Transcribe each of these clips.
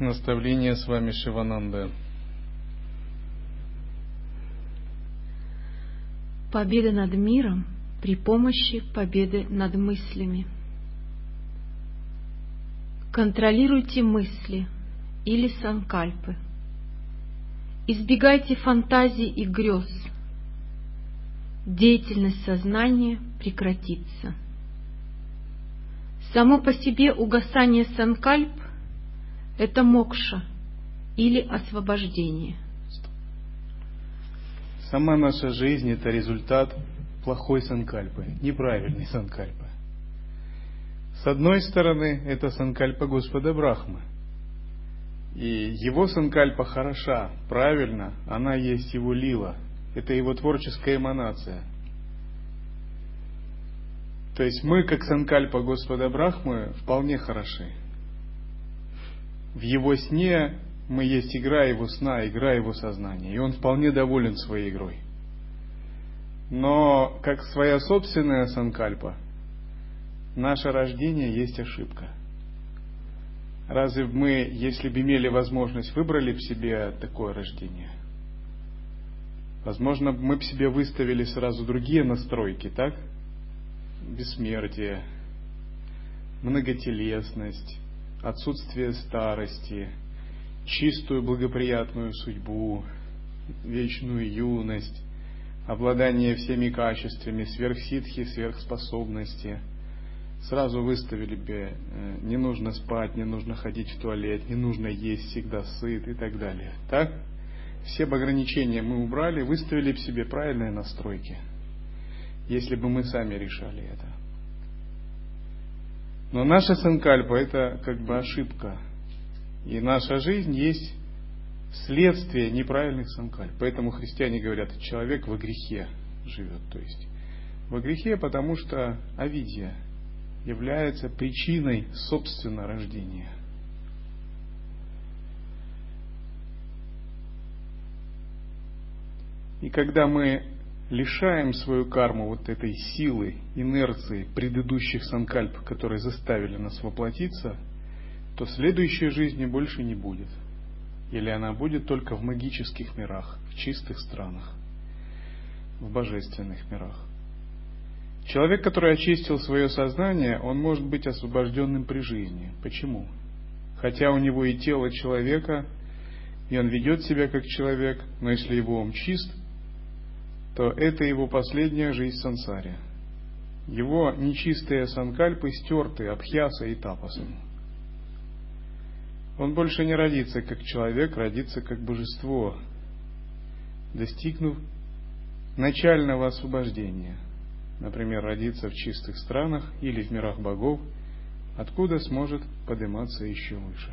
Наставление с вами Шивананда. Победа над миром при помощи победы над мыслями. Контролируйте мысли или санкальпы. Избегайте фантазий и грез. Деятельность сознания прекратится. Само по себе угасание санкальп – это мокша или освобождение. Сама наша жизнь – это результат плохой санкальпы, неправильной санкальпы. С одной стороны, это санкальпа Господа Брахмы. И его санкальпа хороша, правильно, она есть его лила. Это его творческая эманация. То есть мы, как санкальпа Господа Брахмы, вполне хороши. В его сне мы есть игра его сна, игра его сознания. И он вполне доволен своей игрой. Но как своя собственная санкальпа, наше рождение есть ошибка. Разве мы, если бы имели возможность, выбрали в себе такое рождение? Возможно, мы бы себе выставили сразу другие настройки, так? Бессмертие, многотелесность, отсутствие старости, чистую благоприятную судьбу, вечную юность, обладание всеми качествами, сверхситхи, сверхспособности. Сразу выставили бы, э, не нужно спать, не нужно ходить в туалет, не нужно есть, всегда сыт и так далее. Так? Все ограничения мы убрали, выставили бы себе правильные настройки, если бы мы сами решали это. Но наша санкальпа – это как бы ошибка. И наша жизнь есть следствие неправильных санкальп. Поэтому христиане говорят, человек во грехе живет. То есть во грехе, потому что авидия является причиной собственно рождения. И когда мы лишаем свою карму вот этой силы, инерции предыдущих санкальп, которые заставили нас воплотиться, то следующей жизни больше не будет. Или она будет только в магических мирах, в чистых странах, в божественных мирах. Человек, который очистил свое сознание, он может быть освобожденным при жизни. Почему? Хотя у него и тело человека, и он ведет себя как человек, но если его ум чист, то это его последняя жизнь в сансаре. Его нечистые санкальпы стерты абхьяса и тапасом. Он больше не родится как человек, родится как божество, достигнув начального освобождения. Например, родиться в чистых странах или в мирах богов, откуда сможет подниматься еще выше.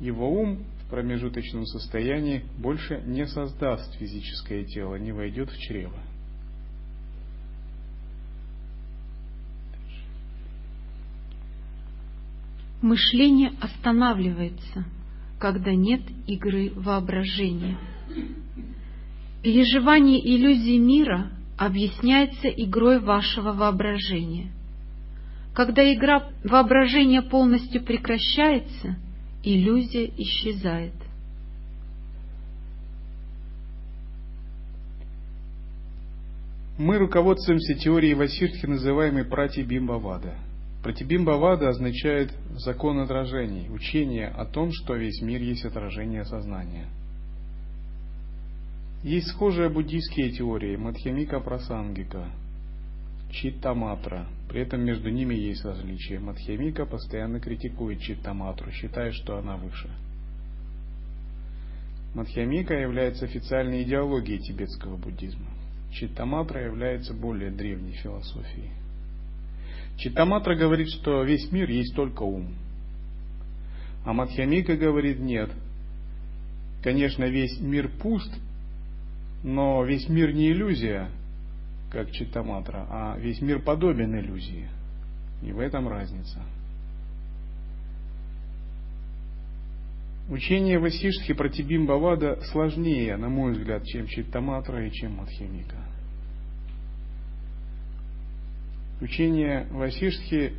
Его ум в промежуточном состоянии больше не создаст физическое тело, не войдет в чрево. Мышление останавливается, когда нет игры воображения. Переживание иллюзий мира объясняется игрой вашего воображения. Когда игра воображения полностью прекращается, иллюзия исчезает. Мы руководствуемся теорией Васиртхи, называемой Пратибимбавада. Пратибимбавада означает закон отражений, учение о том, что весь мир есть отражение сознания. Есть схожие буддийские теории Мадхьямика Прасангика, Читтаматра. При этом между ними есть различия. Мадхьямика постоянно критикует Читтаматру, считая, что она выше. Мадхьямика является официальной идеологией тибетского буддизма. Читтаматра является более древней философией. Читтаматра говорит, что весь мир есть только ум. А Мадхьямика говорит, нет. Конечно, весь мир пуст, но весь мир не иллюзия, как читаматра, а весь мир подобен иллюзии. И в этом разница. Учение Васиштхи про Тибимбавада сложнее, на мой взгляд, чем Читтаматра и чем Мадхимика. Учение Васиштхи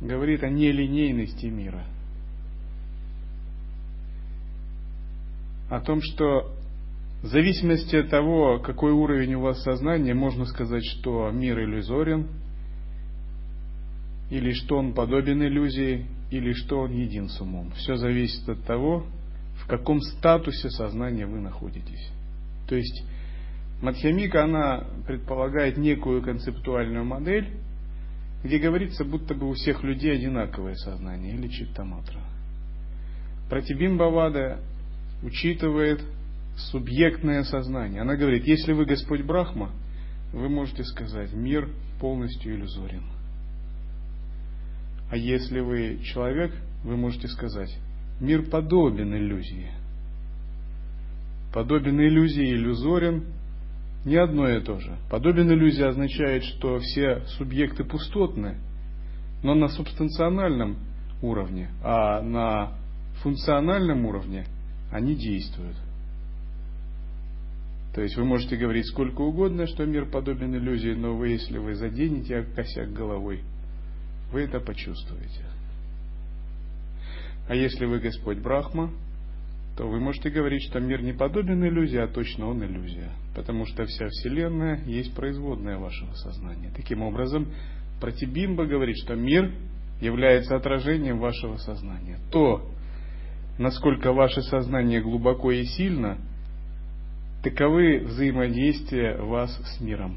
говорит о нелинейности мира. О том, что в зависимости от того, какой уровень у вас сознания, можно сказать, что мир иллюзорен, или что он подобен иллюзии, или что он един с умом. Все зависит от того, в каком статусе сознания вы находитесь. То есть Мадхьямика, она предполагает некую концептуальную модель, где говорится, будто бы у всех людей одинаковое сознание, или читтаматра. Пратибимбавада учитывает субъектное сознание. Она говорит, если вы Господь Брахма, вы можете сказать, мир полностью иллюзорен. А если вы человек, вы можете сказать, мир подобен иллюзии. Подобен иллюзии, иллюзорен не одно и то же. Подобен иллюзии означает, что все субъекты пустотны, но на субстанциональном уровне, а на функциональном уровне они действуют. То есть вы можете говорить сколько угодно, что мир подобен иллюзии, но вы, если вы заденете косяк головой, вы это почувствуете. А если вы Господь Брахма, то вы можете говорить, что мир не подобен иллюзии, а точно он иллюзия. Потому что вся Вселенная есть производная вашего сознания. Таким образом, Пратибимба говорит, что мир является отражением вашего сознания. То, насколько ваше сознание глубоко и сильно, таковы взаимодействия вас с миром.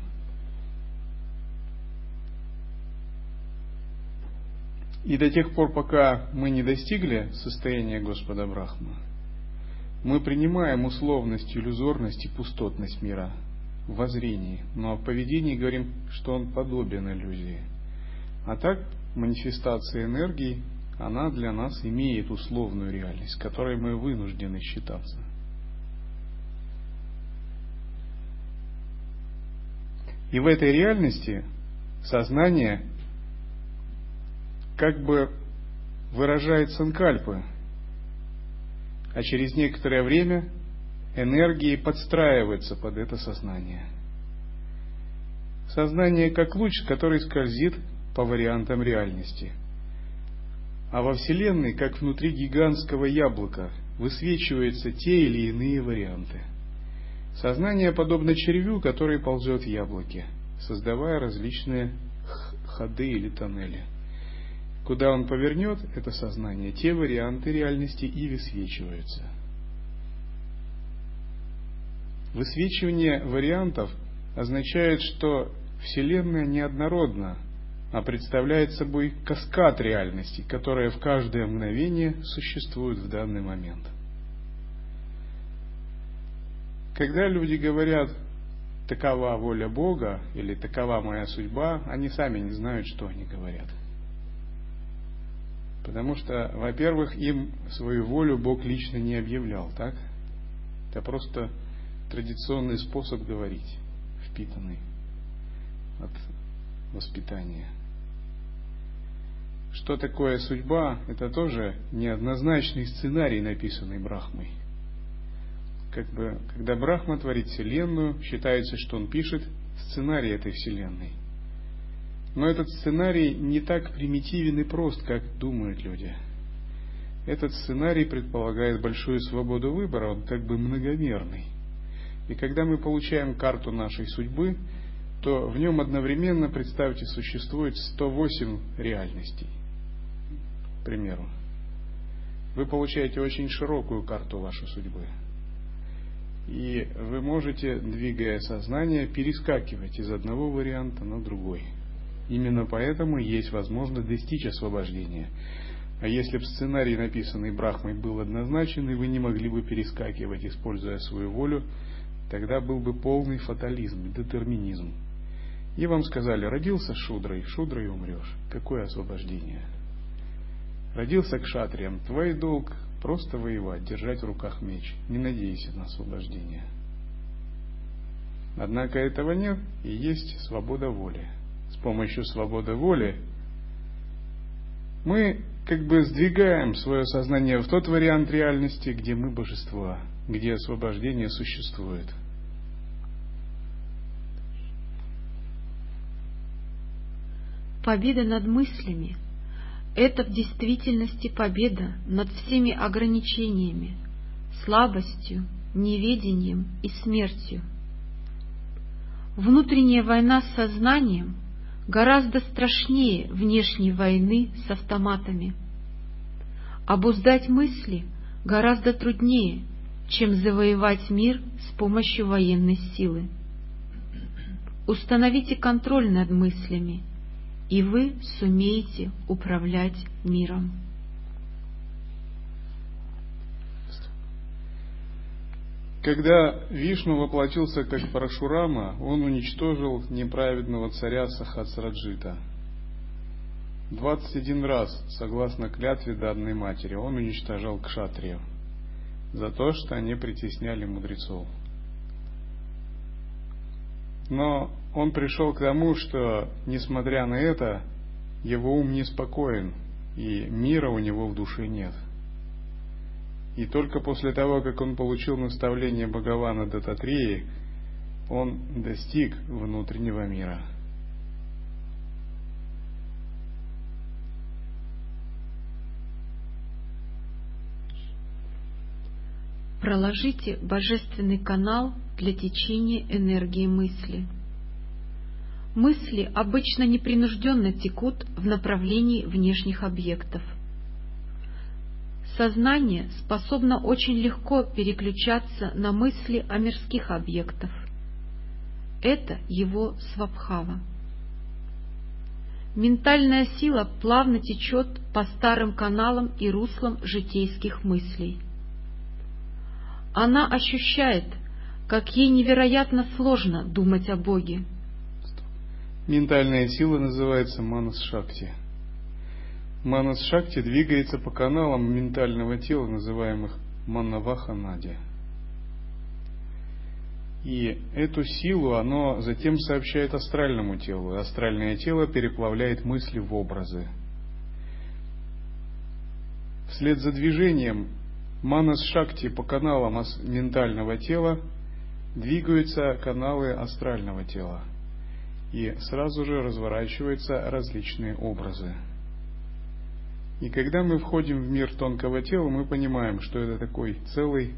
И до тех пор, пока мы не достигли состояния Господа Брахма, мы принимаем условность, иллюзорность и пустотность мира в воззрении, но в поведении говорим, что он подобен иллюзии. А так, манифестация энергии, она для нас имеет условную реальность, с которой мы вынуждены считаться. И в этой реальности сознание как бы выражает санкальпы, а через некоторое время энергии подстраивается под это сознание. Сознание как луч, который скользит по вариантам реальности. А во Вселенной, как внутри гигантского яблока, высвечиваются те или иные варианты. Сознание подобно червю, который ползет в яблоке, создавая различные ходы или тоннели – Куда он повернет это сознание, те варианты реальности и высвечиваются. Высвечивание вариантов означает, что Вселенная неоднородна, а представляет собой каскад реальностей, которые в каждое мгновение существуют в данный момент. Когда люди говорят «такова воля Бога» или «такова моя судьба», они сами не знают, что они говорят – Потому что, во-первых, им свою волю Бог лично не объявлял, так? Это просто традиционный способ говорить, впитанный от воспитания. Что такое судьба? Это тоже неоднозначный сценарий, написанный Брахмой. Как бы, когда Брахма творит Вселенную, считается, что он пишет сценарий этой Вселенной – но этот сценарий не так примитивен и прост, как думают люди. Этот сценарий предполагает большую свободу выбора, он как бы многомерный. И когда мы получаем карту нашей судьбы, то в нем одновременно, представьте, существует 108 реальностей. К примеру. Вы получаете очень широкую карту вашей судьбы. И вы можете, двигая сознание, перескакивать из одного варианта на другой – Именно поэтому есть возможность достичь освобождения. А если бы сценарий, написанный Брахмой, был однозначен, и вы не могли бы перескакивать, используя свою волю, тогда был бы полный фатализм, детерминизм. И вам сказали, родился шудрой, шудрой умрешь. Какое освобождение? Родился к шатриям, твой долг просто воевать, держать в руках меч. Не надейся на освобождение. Однако этого нет, и есть свобода воли с помощью свободы воли, мы как бы сдвигаем свое сознание в тот вариант реальности, где мы божества, где освобождение существует. Победа над мыслями – это в действительности победа над всеми ограничениями, слабостью, неведением и смертью. Внутренняя война с сознанием гораздо страшнее внешней войны с автоматами. Обуздать мысли гораздо труднее, чем завоевать мир с помощью военной силы. Установите контроль над мыслями, и вы сумеете управлять миром. Когда Вишну воплотился как Парашурама, он уничтожил неправедного царя Сахасраджита. 21 раз, согласно клятве данной матери, он уничтожал кшатриев за то, что они притесняли мудрецов. Но он пришел к тому, что, несмотря на это, его ум неспокоен, и мира у него в душе нет. И только после того, как он получил наставление Бхагавана Дататреи, он достиг внутреннего мира. Проложите божественный канал для течения энергии мысли. Мысли обычно непринужденно текут в направлении внешних объектов – Сознание способно очень легко переключаться на мысли о мирских объектах. Это его свабхава. Ментальная сила плавно течет по старым каналам и руслам житейских мыслей. Она ощущает, как ей невероятно сложно думать о Боге. Ментальная сила называется манас шакти – Манас Шакти двигается по каналам ментального тела, называемых Маннаваха Нади. И эту силу оно затем сообщает астральному телу. Астральное тело переплавляет мысли в образы. Вслед за движением Манас Шакти по каналам ментального тела двигаются каналы астрального тела. И сразу же разворачиваются различные образы. И когда мы входим в мир тонкого тела, мы понимаем, что это такой целый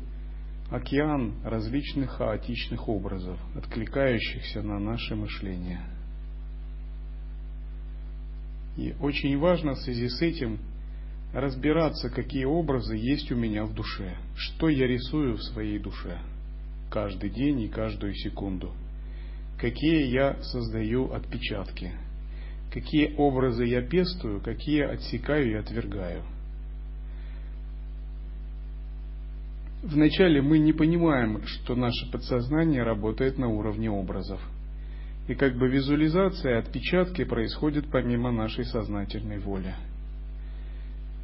океан различных хаотичных образов, откликающихся на наше мышление. И очень важно в связи с этим разбираться, какие образы есть у меня в душе, что я рисую в своей душе каждый день и каждую секунду, какие я создаю отпечатки – какие образы я пестую, какие отсекаю и отвергаю. Вначале мы не понимаем, что наше подсознание работает на уровне образов. И как бы визуализация, отпечатки происходят помимо нашей сознательной воли.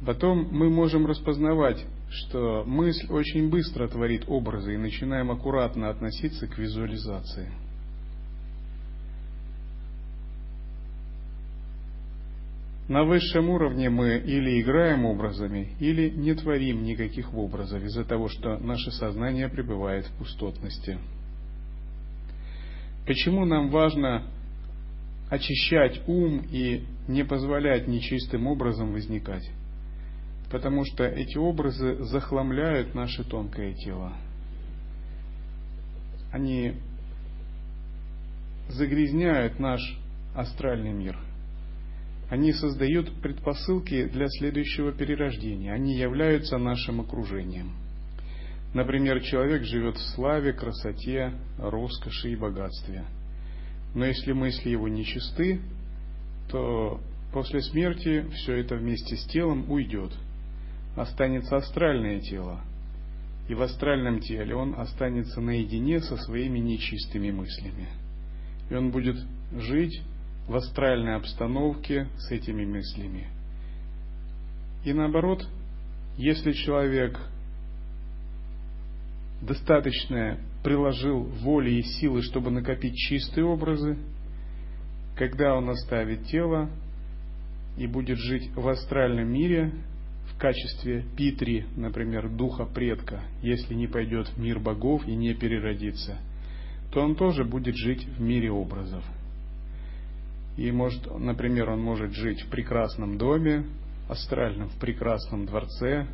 Потом мы можем распознавать, что мысль очень быстро творит образы и начинаем аккуратно относиться к визуализации – На высшем уровне мы или играем образами, или не творим никаких образов из-за того, что наше сознание пребывает в пустотности. Почему нам важно очищать ум и не позволять нечистым образом возникать? Потому что эти образы захламляют наше тонкое тело. Они загрязняют наш астральный мир – они создают предпосылки для следующего перерождения. Они являются нашим окружением. Например, человек живет в славе, красоте, роскоши и богатстве. Но если мысли его нечисты, то после смерти все это вместе с телом уйдет. Останется астральное тело. И в астральном теле он останется наедине со своими нечистыми мыслями. И он будет жить в астральной обстановке с этими мыслями. И наоборот, если человек достаточно приложил воли и силы, чтобы накопить чистые образы, когда он оставит тело и будет жить в астральном мире в качестве питри, например, духа предка, если не пойдет в мир богов и не переродится, то он тоже будет жить в мире образов. И может, например, он может жить в прекрасном доме, астральном, в прекрасном дворце,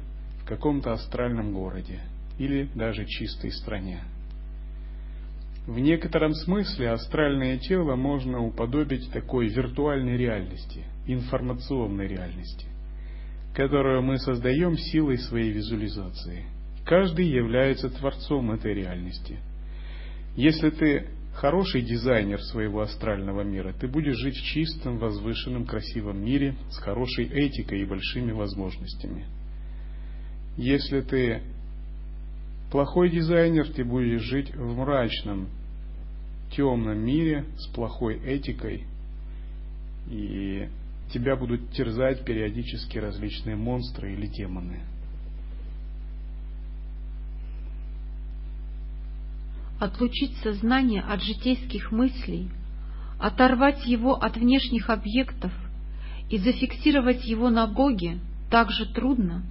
в каком-то астральном городе. или даже чистой стране. В некотором смысле астральное тело можно уподобить такой виртуальной реальности, информационной реальности, которую мы создаем силой своей визуализации. Каждый является творцом этой реальности. Если ты хороший дизайнер своего астрального мира, ты будешь жить в чистом, возвышенном, красивом мире с хорошей этикой и большими возможностями. Если ты плохой дизайнер, ты будешь жить в мрачном, темном мире с плохой этикой, и тебя будут терзать периодически различные монстры или демоны. Отлучить сознание от житейских мыслей, оторвать его от внешних объектов и зафиксировать его на Боге так же трудно,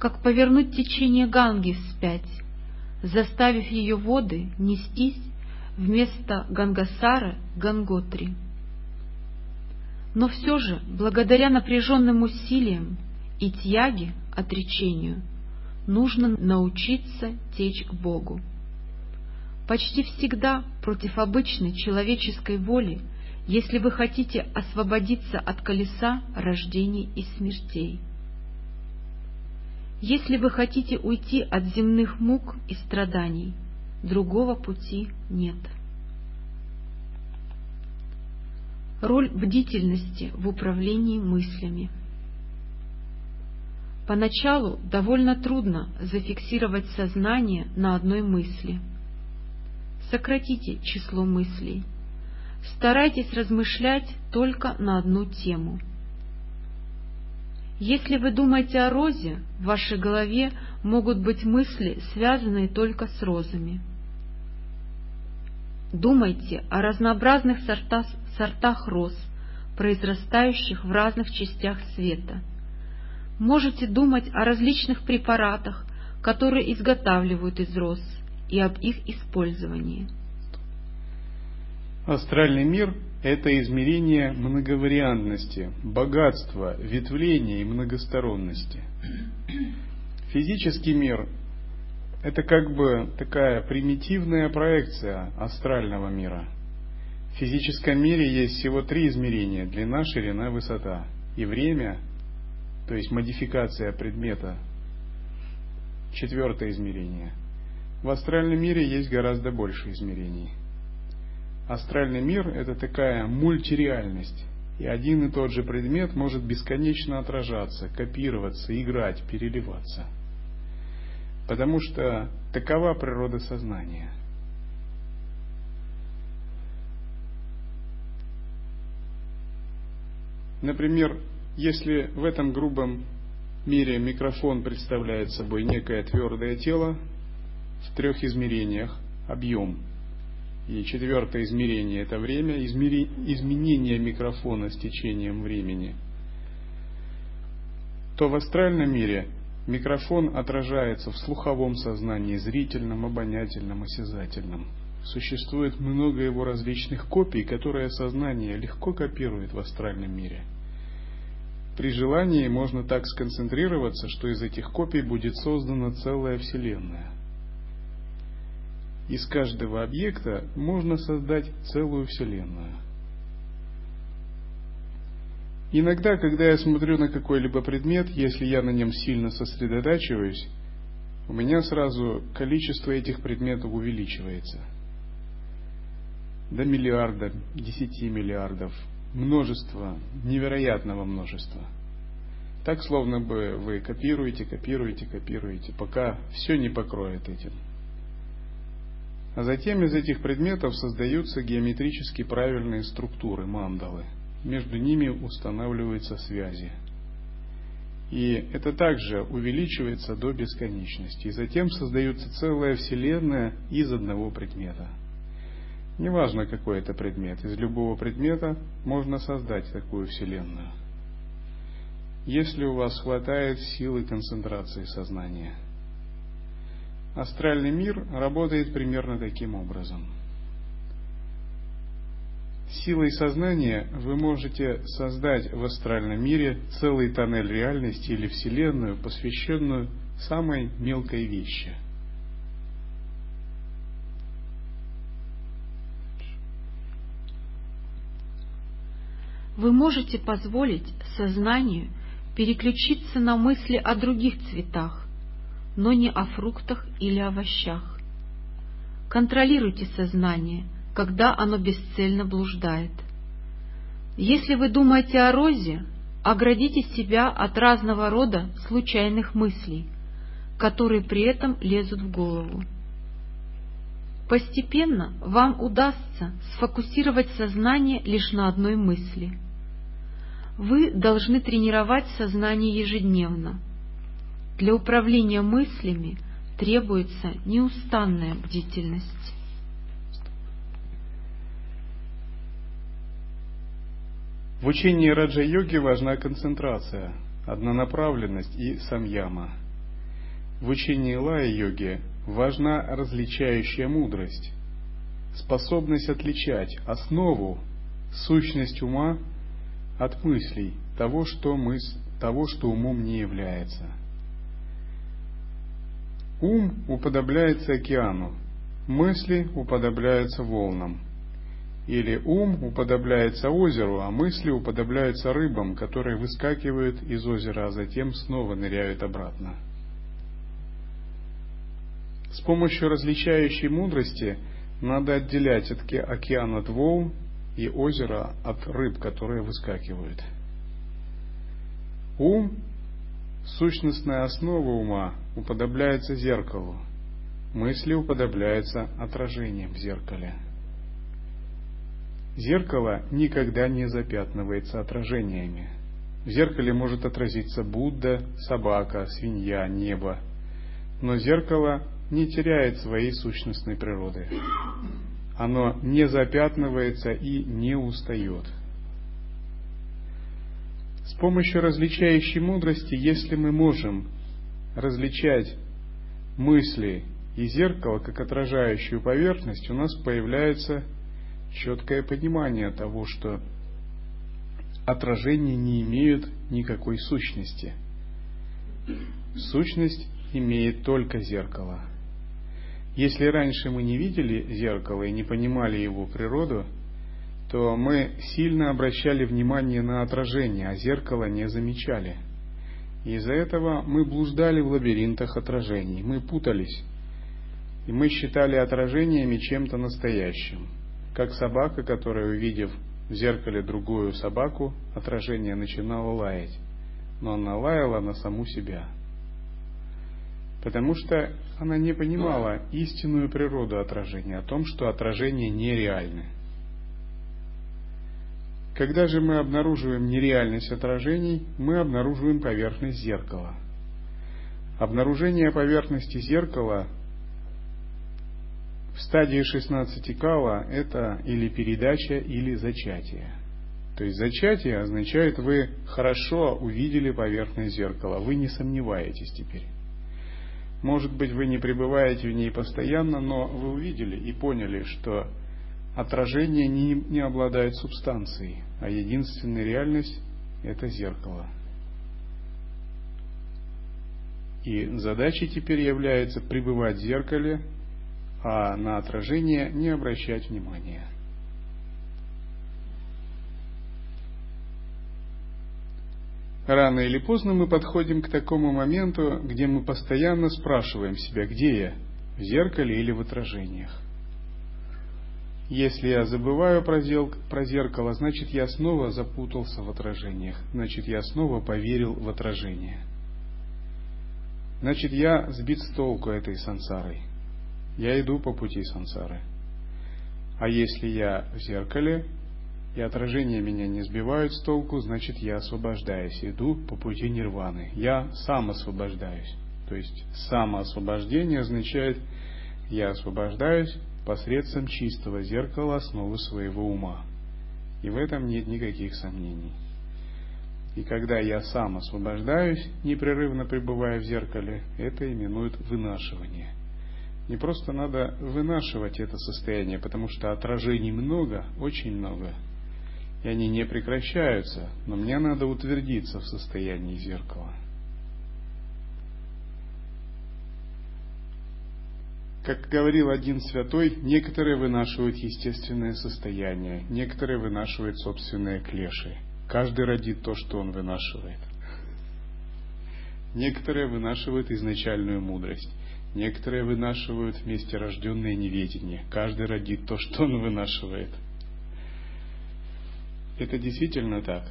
как повернуть течение Ганги вспять, заставив ее воды нестись вместо Гангасара Ганготри. Но все же, благодаря напряженным усилиям и тяге, отречению, нужно научиться течь к Богу. Почти всегда против обычной человеческой воли, если вы хотите освободиться от колеса рождений и смертей. Если вы хотите уйти от земных мук и страданий, другого пути нет. Роль бдительности в управлении мыслями. Поначалу довольно трудно зафиксировать сознание на одной мысли. Сократите число мыслей. Старайтесь размышлять только на одну тему – если вы думаете о розе, в вашей голове могут быть мысли, связанные только с розами. Думайте о разнообразных сортах, сортах роз, произрастающих в разных частях света. Можете думать о различных препаратах, которые изготавливают из роз, и об их использовании. Астральный мир это измерение многовариантности, богатства, ветвления и многосторонности. Физический мир – это как бы такая примитивная проекция астрального мира. В физическом мире есть всего три измерения – длина, ширина, высота. И время, то есть модификация предмета – четвертое измерение. В астральном мире есть гораздо больше измерений – астральный мир – это такая мультиреальность. И один и тот же предмет может бесконечно отражаться, копироваться, играть, переливаться. Потому что такова природа сознания. Например, если в этом грубом мире микрофон представляет собой некое твердое тело в трех измерениях, объем – и четвертое измерение – это время измери... изменения микрофона с течением времени. То в астральном мире микрофон отражается в слуховом сознании, зрительном, обонятельном, осязательном. Существует много его различных копий, которые сознание легко копирует в астральном мире. При желании можно так сконцентрироваться, что из этих копий будет создана целая Вселенная – из каждого объекта можно создать целую Вселенную. Иногда, когда я смотрю на какой-либо предмет, если я на нем сильно сосредотачиваюсь, у меня сразу количество этих предметов увеличивается. До миллиарда, десяти миллиардов, множество, невероятного множества. Так, словно бы вы копируете, копируете, копируете, пока все не покроет этим. А затем из этих предметов создаются геометрически правильные структуры, мандалы. Между ними устанавливаются связи. И это также увеличивается до бесконечности. И затем создается целая вселенная из одного предмета. Неважно, какой это предмет, из любого предмета можно создать такую вселенную. Если у вас хватает силы концентрации сознания – астральный мир работает примерно таким образом. Силой сознания вы можете создать в астральном мире целый тоннель реальности или Вселенную, посвященную самой мелкой вещи. Вы можете позволить сознанию переключиться на мысли о других цветах, но не о фруктах или овощах. Контролируйте сознание, когда оно бесцельно блуждает. Если вы думаете о розе, оградите себя от разного рода случайных мыслей, которые при этом лезут в голову. Постепенно вам удастся сфокусировать сознание лишь на одной мысли. Вы должны тренировать сознание ежедневно. Для управления мыслями требуется неустанная бдительность. В учении раджа-йоги важна концентрация, однонаправленность и самьяма. В учении лая-йоги важна различающая мудрость, способность отличать основу, сущность ума от мыслей, того, что, мыс... того, что умом не является. Ум уподобляется океану, мысли уподобляются волнам. Или ум уподобляется озеру, а мысли уподобляются рыбам, которые выскакивают из озера, а затем снова ныряют обратно. С помощью различающей мудрости надо отделять от океан от волн и озера от рыб, которые выскакивают. Ум, сущностная основа ума, уподобляется зеркалу. Мысли уподобляются отражением в зеркале. Зеркало никогда не запятнывается отражениями. В зеркале может отразиться Будда, собака, свинья, небо. Но зеркало не теряет своей сущностной природы. Оно не запятнывается и не устает. С помощью различающей мудрости, если мы можем различать мысли и зеркало как отражающую поверхность, у нас появляется четкое понимание того, что отражения не имеют никакой сущности. Сущность имеет только зеркало. Если раньше мы не видели зеркало и не понимали его природу, то мы сильно обращали внимание на отражение, а зеркало не замечали. Из-за этого мы блуждали в лабиринтах отражений, мы путались. И мы считали отражениями чем-то настоящим. Как собака, которая, увидев в зеркале другую собаку, отражение начинало лаять. Но она лаяла на саму себя – потому что она не понимала истинную природу отражения, о том, что отражения нереальны. Когда же мы обнаруживаем нереальность отражений, мы обнаруживаем поверхность зеркала. Обнаружение поверхности зеркала в стадии 16 кала – это или передача, или зачатие. То есть зачатие означает, вы хорошо увидели поверхность зеркала, вы не сомневаетесь теперь. Может быть, вы не пребываете в ней постоянно, но вы увидели и поняли, что отражение не, не обладает субстанцией, а единственная реальность – это зеркало. И задачей теперь является пребывать в зеркале, а на отражение не обращать внимания – Рано или поздно мы подходим к такому моменту, где мы постоянно спрашиваем себя, где я, в зеркале или в отражениях. Если я забываю про, зел, про зеркало, значит я снова запутался в отражениях, значит я снова поверил в отражение. Значит я сбит с толку этой сансарой. Я иду по пути сансары. А если я в зеркале, и отражения меня не сбивают с толку, значит я освобождаюсь, иду по пути нирваны. Я сам освобождаюсь. То есть самоосвобождение означает я освобождаюсь посредством чистого зеркала основы своего ума. И в этом нет никаких сомнений. И когда я сам освобождаюсь, непрерывно пребывая в зеркале, это именует вынашивание. Не просто надо вынашивать это состояние, потому что отражений много, очень много, и они не прекращаются, но мне надо утвердиться в состоянии зеркала. Как говорил один святой, некоторые вынашивают естественное состояние, некоторые вынашивают собственные клеши. Каждый родит то, что он вынашивает. Некоторые вынашивают изначальную мудрость, некоторые вынашивают вместе рожденное неведение. Каждый родит то, что он вынашивает. Это действительно так.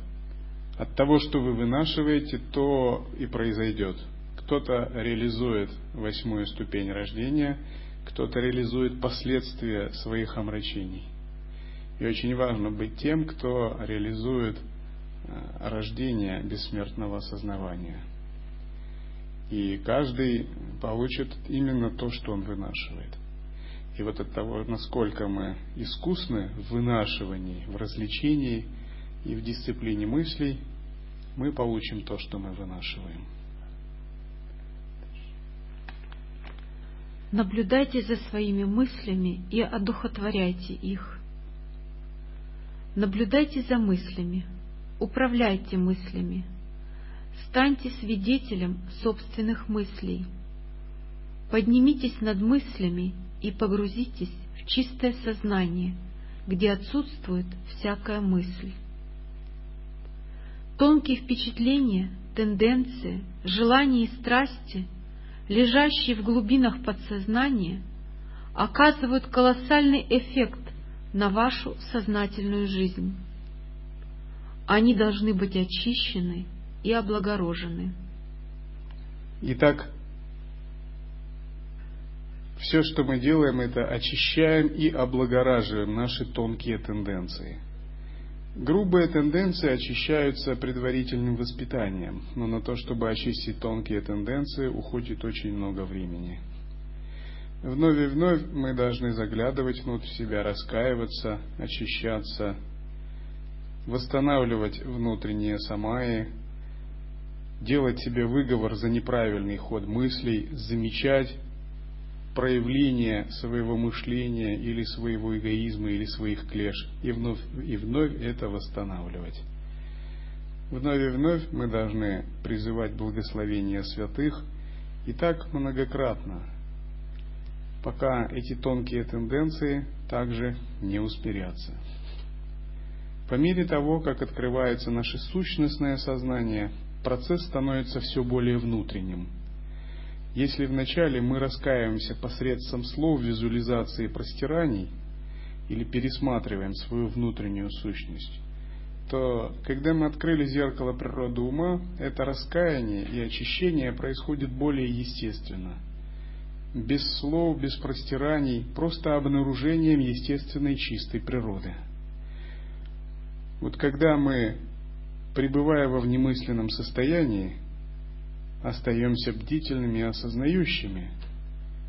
От того, что вы вынашиваете, то и произойдет. Кто-то реализует восьмую ступень рождения, кто-то реализует последствия своих омрачений. И очень важно быть тем, кто реализует э, рождение бессмертного осознавания. И каждый получит именно то, что он вынашивает. И вот от того, насколько мы искусны в вынашивании, в развлечении и в дисциплине мыслей, мы получим то, что мы вынашиваем. Наблюдайте за своими мыслями и одухотворяйте их. Наблюдайте за мыслями, управляйте мыслями, станьте свидетелем собственных мыслей. Поднимитесь над мыслями и погрузитесь в чистое сознание, где отсутствует всякая мысль. Тонкие впечатления, тенденции, желания и страсти – лежащие в глубинах подсознания, оказывают колоссальный эффект на вашу сознательную жизнь. Они должны быть очищены и облагорожены. Итак, все, что мы делаем, это очищаем и облагораживаем наши тонкие тенденции – Грубые тенденции очищаются предварительным воспитанием, но на то, чтобы очистить тонкие тенденции, уходит очень много времени. Вновь и вновь мы должны заглядывать внутрь себя, раскаиваться, очищаться, восстанавливать внутренние самаи, делать себе выговор за неправильный ход мыслей, замечать проявление своего мышления или своего эгоизма или своих клеш и вновь и вновь это восстанавливать. Вновь и вновь мы должны призывать благословения святых и так многократно, пока эти тонкие тенденции также не усмирятся. По мере того, как открывается наше сущностное сознание, процесс становится все более внутренним – если вначале мы раскаиваемся посредством слов, визуализации и простираний, или пересматриваем свою внутреннюю сущность, то когда мы открыли зеркало природы ума, это раскаяние и очищение происходит более естественно. Без слов, без простираний, просто обнаружением естественной чистой природы. Вот когда мы, пребывая во внемысленном состоянии, остаемся бдительными и осознающими,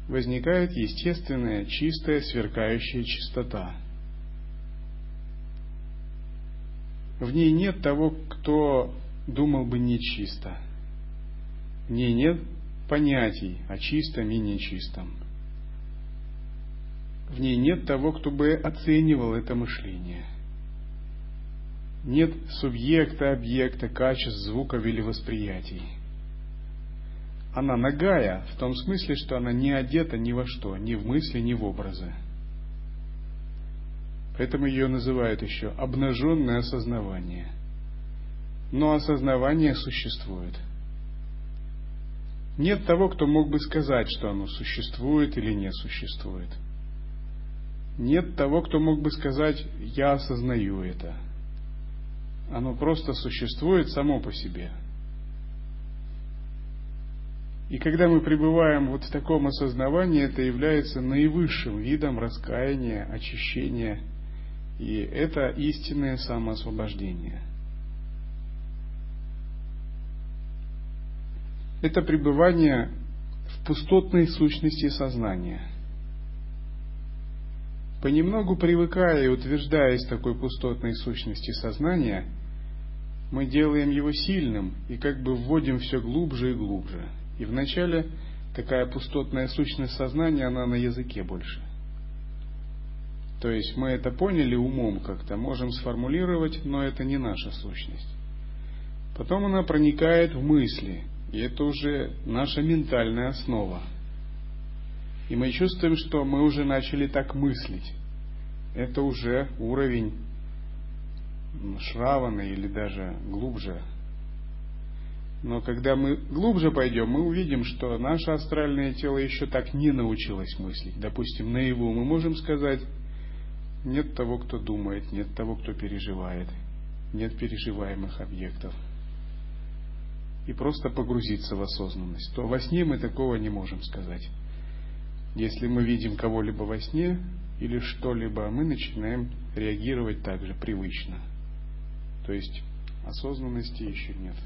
возникает естественная, чистая, сверкающая чистота. В ней нет того, кто думал бы нечисто. В ней нет понятий о чистом и нечистом. В ней нет того, кто бы оценивал это мышление. Нет субъекта, объекта, качеств, звуков или восприятий она нагая в том смысле, что она не одета ни во что, ни в мысли, ни в образы. Поэтому ее называют еще обнаженное осознавание. Но осознавание существует. Нет того, кто мог бы сказать, что оно существует или не существует. Нет того, кто мог бы сказать, я осознаю это. Оно просто существует само по себе – и когда мы пребываем вот в таком осознавании, это является наивысшим видом раскаяния, очищения. И это истинное самоосвобождение. Это пребывание в пустотной сущности сознания. Понемногу привыкая и утверждаясь такой пустотной сущности сознания, мы делаем его сильным и как бы вводим все глубже и глубже – и вначале такая пустотная сущность сознания, она на языке больше. То есть мы это поняли умом как-то, можем сформулировать, но это не наша сущность. Потом она проникает в мысли, и это уже наша ментальная основа. И мы чувствуем, что мы уже начали так мыслить. Это уже уровень шравана или даже глубже. Но когда мы глубже пойдем, мы увидим, что наше астральное тело еще так не научилось мыслить. Допустим, наяву мы можем сказать, нет того, кто думает, нет того, кто переживает, нет переживаемых объектов. И просто погрузиться в осознанность. То во сне мы такого не можем сказать. Если мы видим кого-либо во сне или что-либо, мы начинаем реагировать также привычно. То есть осознанности еще нет.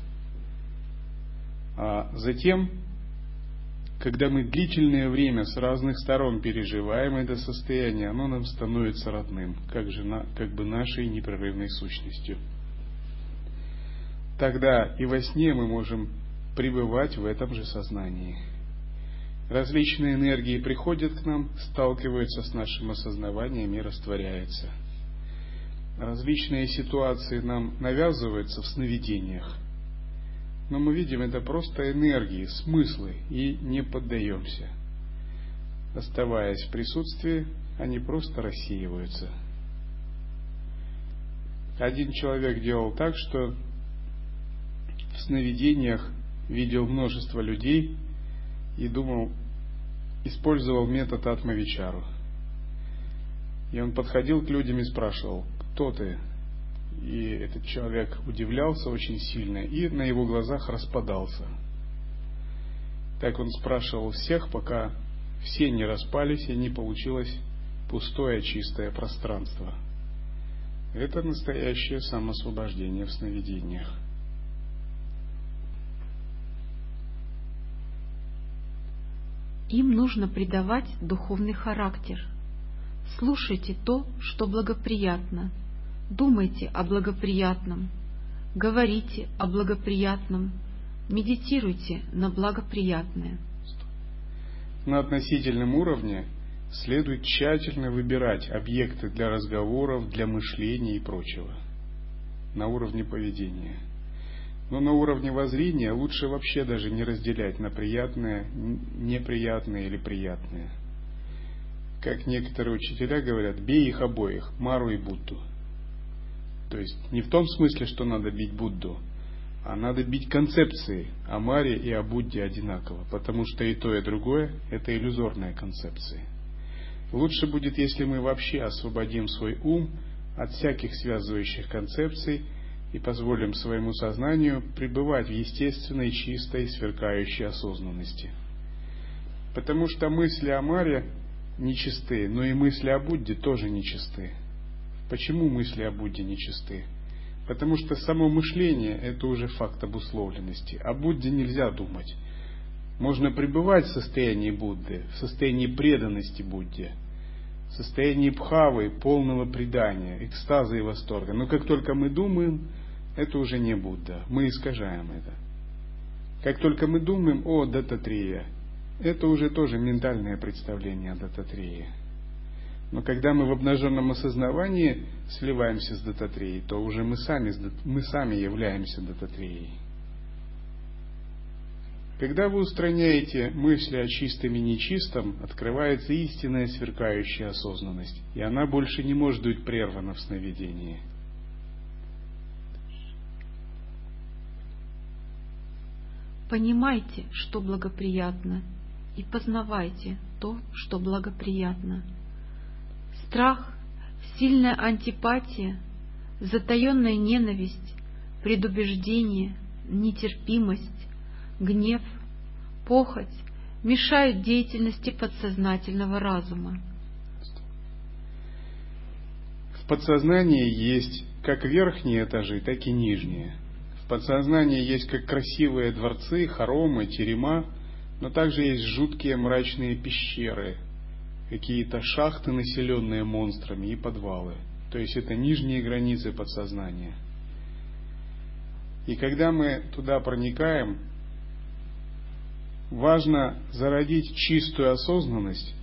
А затем, когда мы длительное время с разных сторон переживаем это состояние, оно нам становится родным, как, же как бы нашей непрерывной сущностью. Тогда и во сне мы можем пребывать в этом же сознании. Различные энергии приходят к нам, сталкиваются с нашим осознаванием и растворяются. Различные ситуации нам навязываются в сновидениях – но мы видим это просто энергии, смыслы и не поддаемся. Оставаясь в присутствии, они просто рассеиваются. Один человек делал так, что в сновидениях видел множество людей и думал, использовал метод Атмавичару. И он подходил к людям и спрашивал, кто ты, и этот человек удивлялся очень сильно и на его глазах распадался. Так он спрашивал всех, пока все не распались и не получилось пустое чистое пространство. Это настоящее самосвобождение в сновидениях. Им нужно придавать духовный характер. Слушайте то, что благоприятно – Думайте о благоприятном, говорите о благоприятном, медитируйте на благоприятное. На относительном уровне следует тщательно выбирать объекты для разговоров, для мышления и прочего. На уровне поведения. Но на уровне воззрения лучше вообще даже не разделять на приятное, неприятное или приятное. Как некоторые учителя говорят, бей их обоих, Мару и Будду – то есть не в том смысле, что надо бить Будду, а надо бить концепции о Маре и о Будде одинаково, потому что и то, и другое – это иллюзорные концепции. Лучше будет, если мы вообще освободим свой ум от всяких связывающих концепций и позволим своему сознанию пребывать в естественной, чистой, сверкающей осознанности. Потому что мысли о Маре нечисты, но и мысли о Будде тоже нечисты. Почему мысли о Будде нечисты? Потому что само мышление – это уже факт обусловленности. О Будде нельзя думать. Можно пребывать в состоянии Будды, в состоянии преданности Будде, в состоянии бхавы, полного предания, экстаза и восторга. Но как только мы думаем, это уже не Будда. Мы искажаем это. Как только мы думаем о Дататрия, это уже тоже ментальное представление о Дататрии. Но когда мы в обнаженном осознавании сливаемся с дататреей, то уже мы сами, мы сами являемся дататреей. Когда вы устраняете мысли о чистом и нечистом, открывается истинная сверкающая осознанность, и она больше не может быть прервана в сновидении. Понимайте, что благоприятно, и познавайте то, что благоприятно – Страх, сильная антипатия, затаенная ненависть, предубеждение, нетерпимость, гнев, похоть мешают деятельности подсознательного разума. В подсознании есть как верхние этажи, так и нижние. В подсознании есть как красивые дворцы, хоромы, терема, но также есть жуткие мрачные пещеры, какие-то шахты, населенные монстрами, и подвалы. То есть это нижние границы подсознания. И когда мы туда проникаем, важно зародить чистую осознанность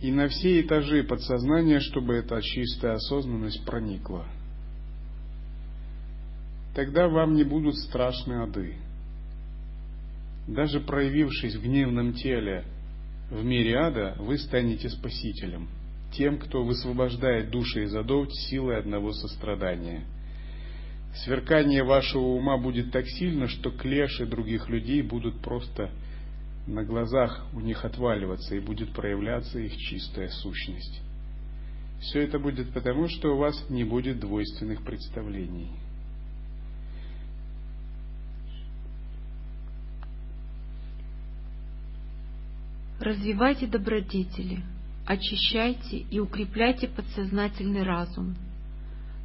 и на все этажи подсознания, чтобы эта чистая осознанность проникла. Тогда вам не будут страшны ады. Даже проявившись в гневном теле в мире ада вы станете спасителем, тем, кто высвобождает души из адов силой одного сострадания. Сверкание вашего ума будет так сильно, что клеши других людей будут просто на глазах у них отваливаться и будет проявляться их чистая сущность. Все это будет потому, что у вас не будет двойственных представлений. Развивайте добродетели, очищайте и укрепляйте подсознательный разум.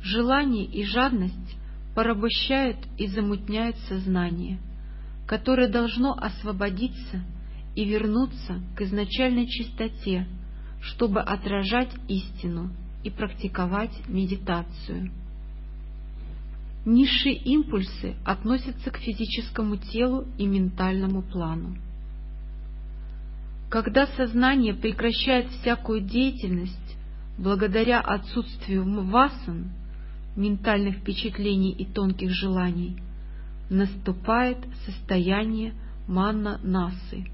Желание и жадность порабощают и замутняют сознание, которое должно освободиться и вернуться к изначальной чистоте, чтобы отражать истину и практиковать медитацию. Низшие импульсы относятся к физическому телу и ментальному плану. Когда сознание прекращает всякую деятельность благодаря отсутствию васан, ментальных впечатлений и тонких желаний, наступает состояние манна-насы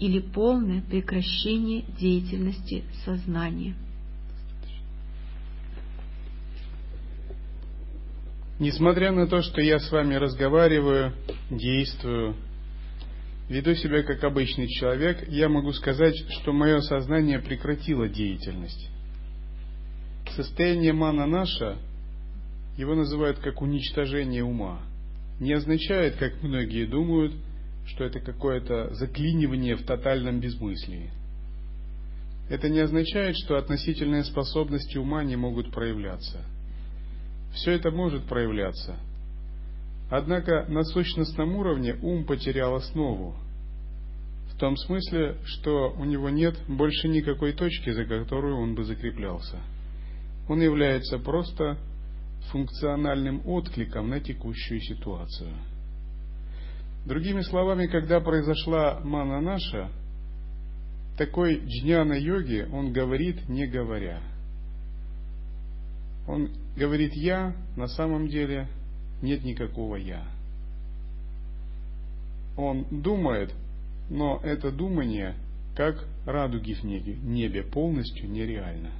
или полное прекращение деятельности сознания. Несмотря на то, что я с вами разговариваю, действую, веду себя как обычный человек, я могу сказать, что мое сознание прекратило деятельность. Состояние мана наша, его называют как уничтожение ума, не означает, как многие думают, что это какое-то заклинивание в тотальном безмыслии. Это не означает, что относительные способности ума не могут проявляться. Все это может проявляться. Однако на сущностном уровне ум потерял основу. В том смысле, что у него нет больше никакой точки, за которую он бы закреплялся. Он является просто функциональным откликом на текущую ситуацию – Другими словами, когда произошла мана наша, такой джняна йоги, он говорит, не говоря. Он говорит «я», на самом деле нет никакого «я». Он думает, но это думание, как радуги в небе, полностью нереально.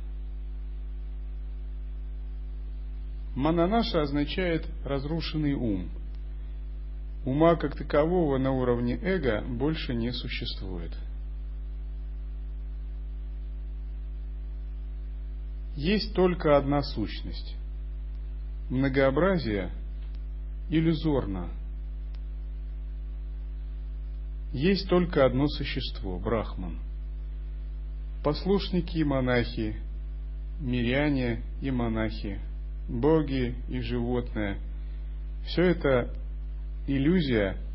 Мананаша означает разрушенный ум – Ума как такового на уровне эго больше не существует. Есть только одна сущность. Многообразие иллюзорно. Есть только одно существо – Брахман. Послушники и монахи, миряне и монахи, боги и животные – все это иллюзия –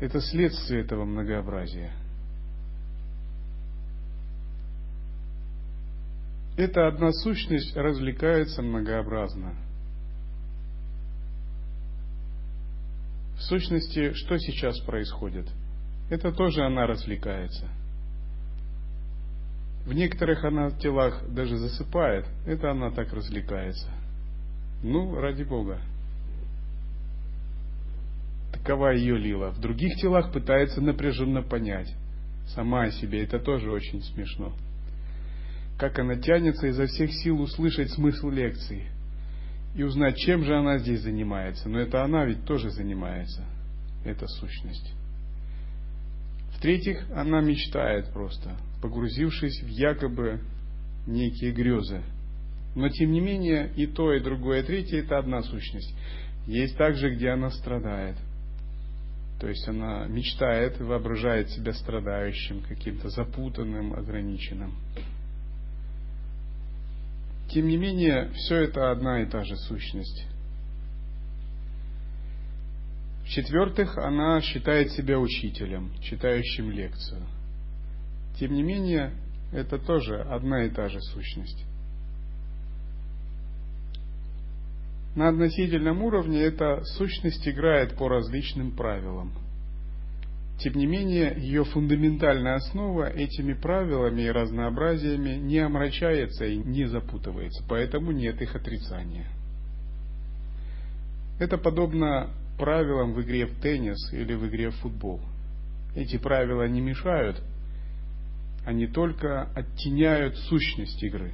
это следствие этого многообразия. Эта одна сущность развлекается многообразно. В сущности, что сейчас происходит? Это тоже она развлекается. В некоторых она в телах даже засыпает, это она так развлекается. Ну, ради Бога какова ее лила. В других телах пытается напряженно понять. Сама о себе. Это тоже очень смешно. Как она тянется изо всех сил услышать смысл лекции. И узнать, чем же она здесь занимается. Но это она ведь тоже занимается. Это сущность. В-третьих, она мечтает просто, погрузившись в якобы некие грезы. Но тем не менее, и то, и другое, и третье – это одна сущность. Есть также, где она страдает – то есть она мечтает, воображает себя страдающим, каким-то запутанным, ограниченным. Тем не менее, все это одна и та же сущность. В-четвертых, она считает себя учителем, читающим лекцию. Тем не менее, это тоже одна и та же сущность. На относительном уровне эта сущность играет по различным правилам. Тем не менее, ее фундаментальная основа этими правилами и разнообразиями не омрачается и не запутывается, поэтому нет их отрицания. Это подобно правилам в игре в теннис или в игре в футбол. эти правила не мешают, они только оттеняют сущность игры.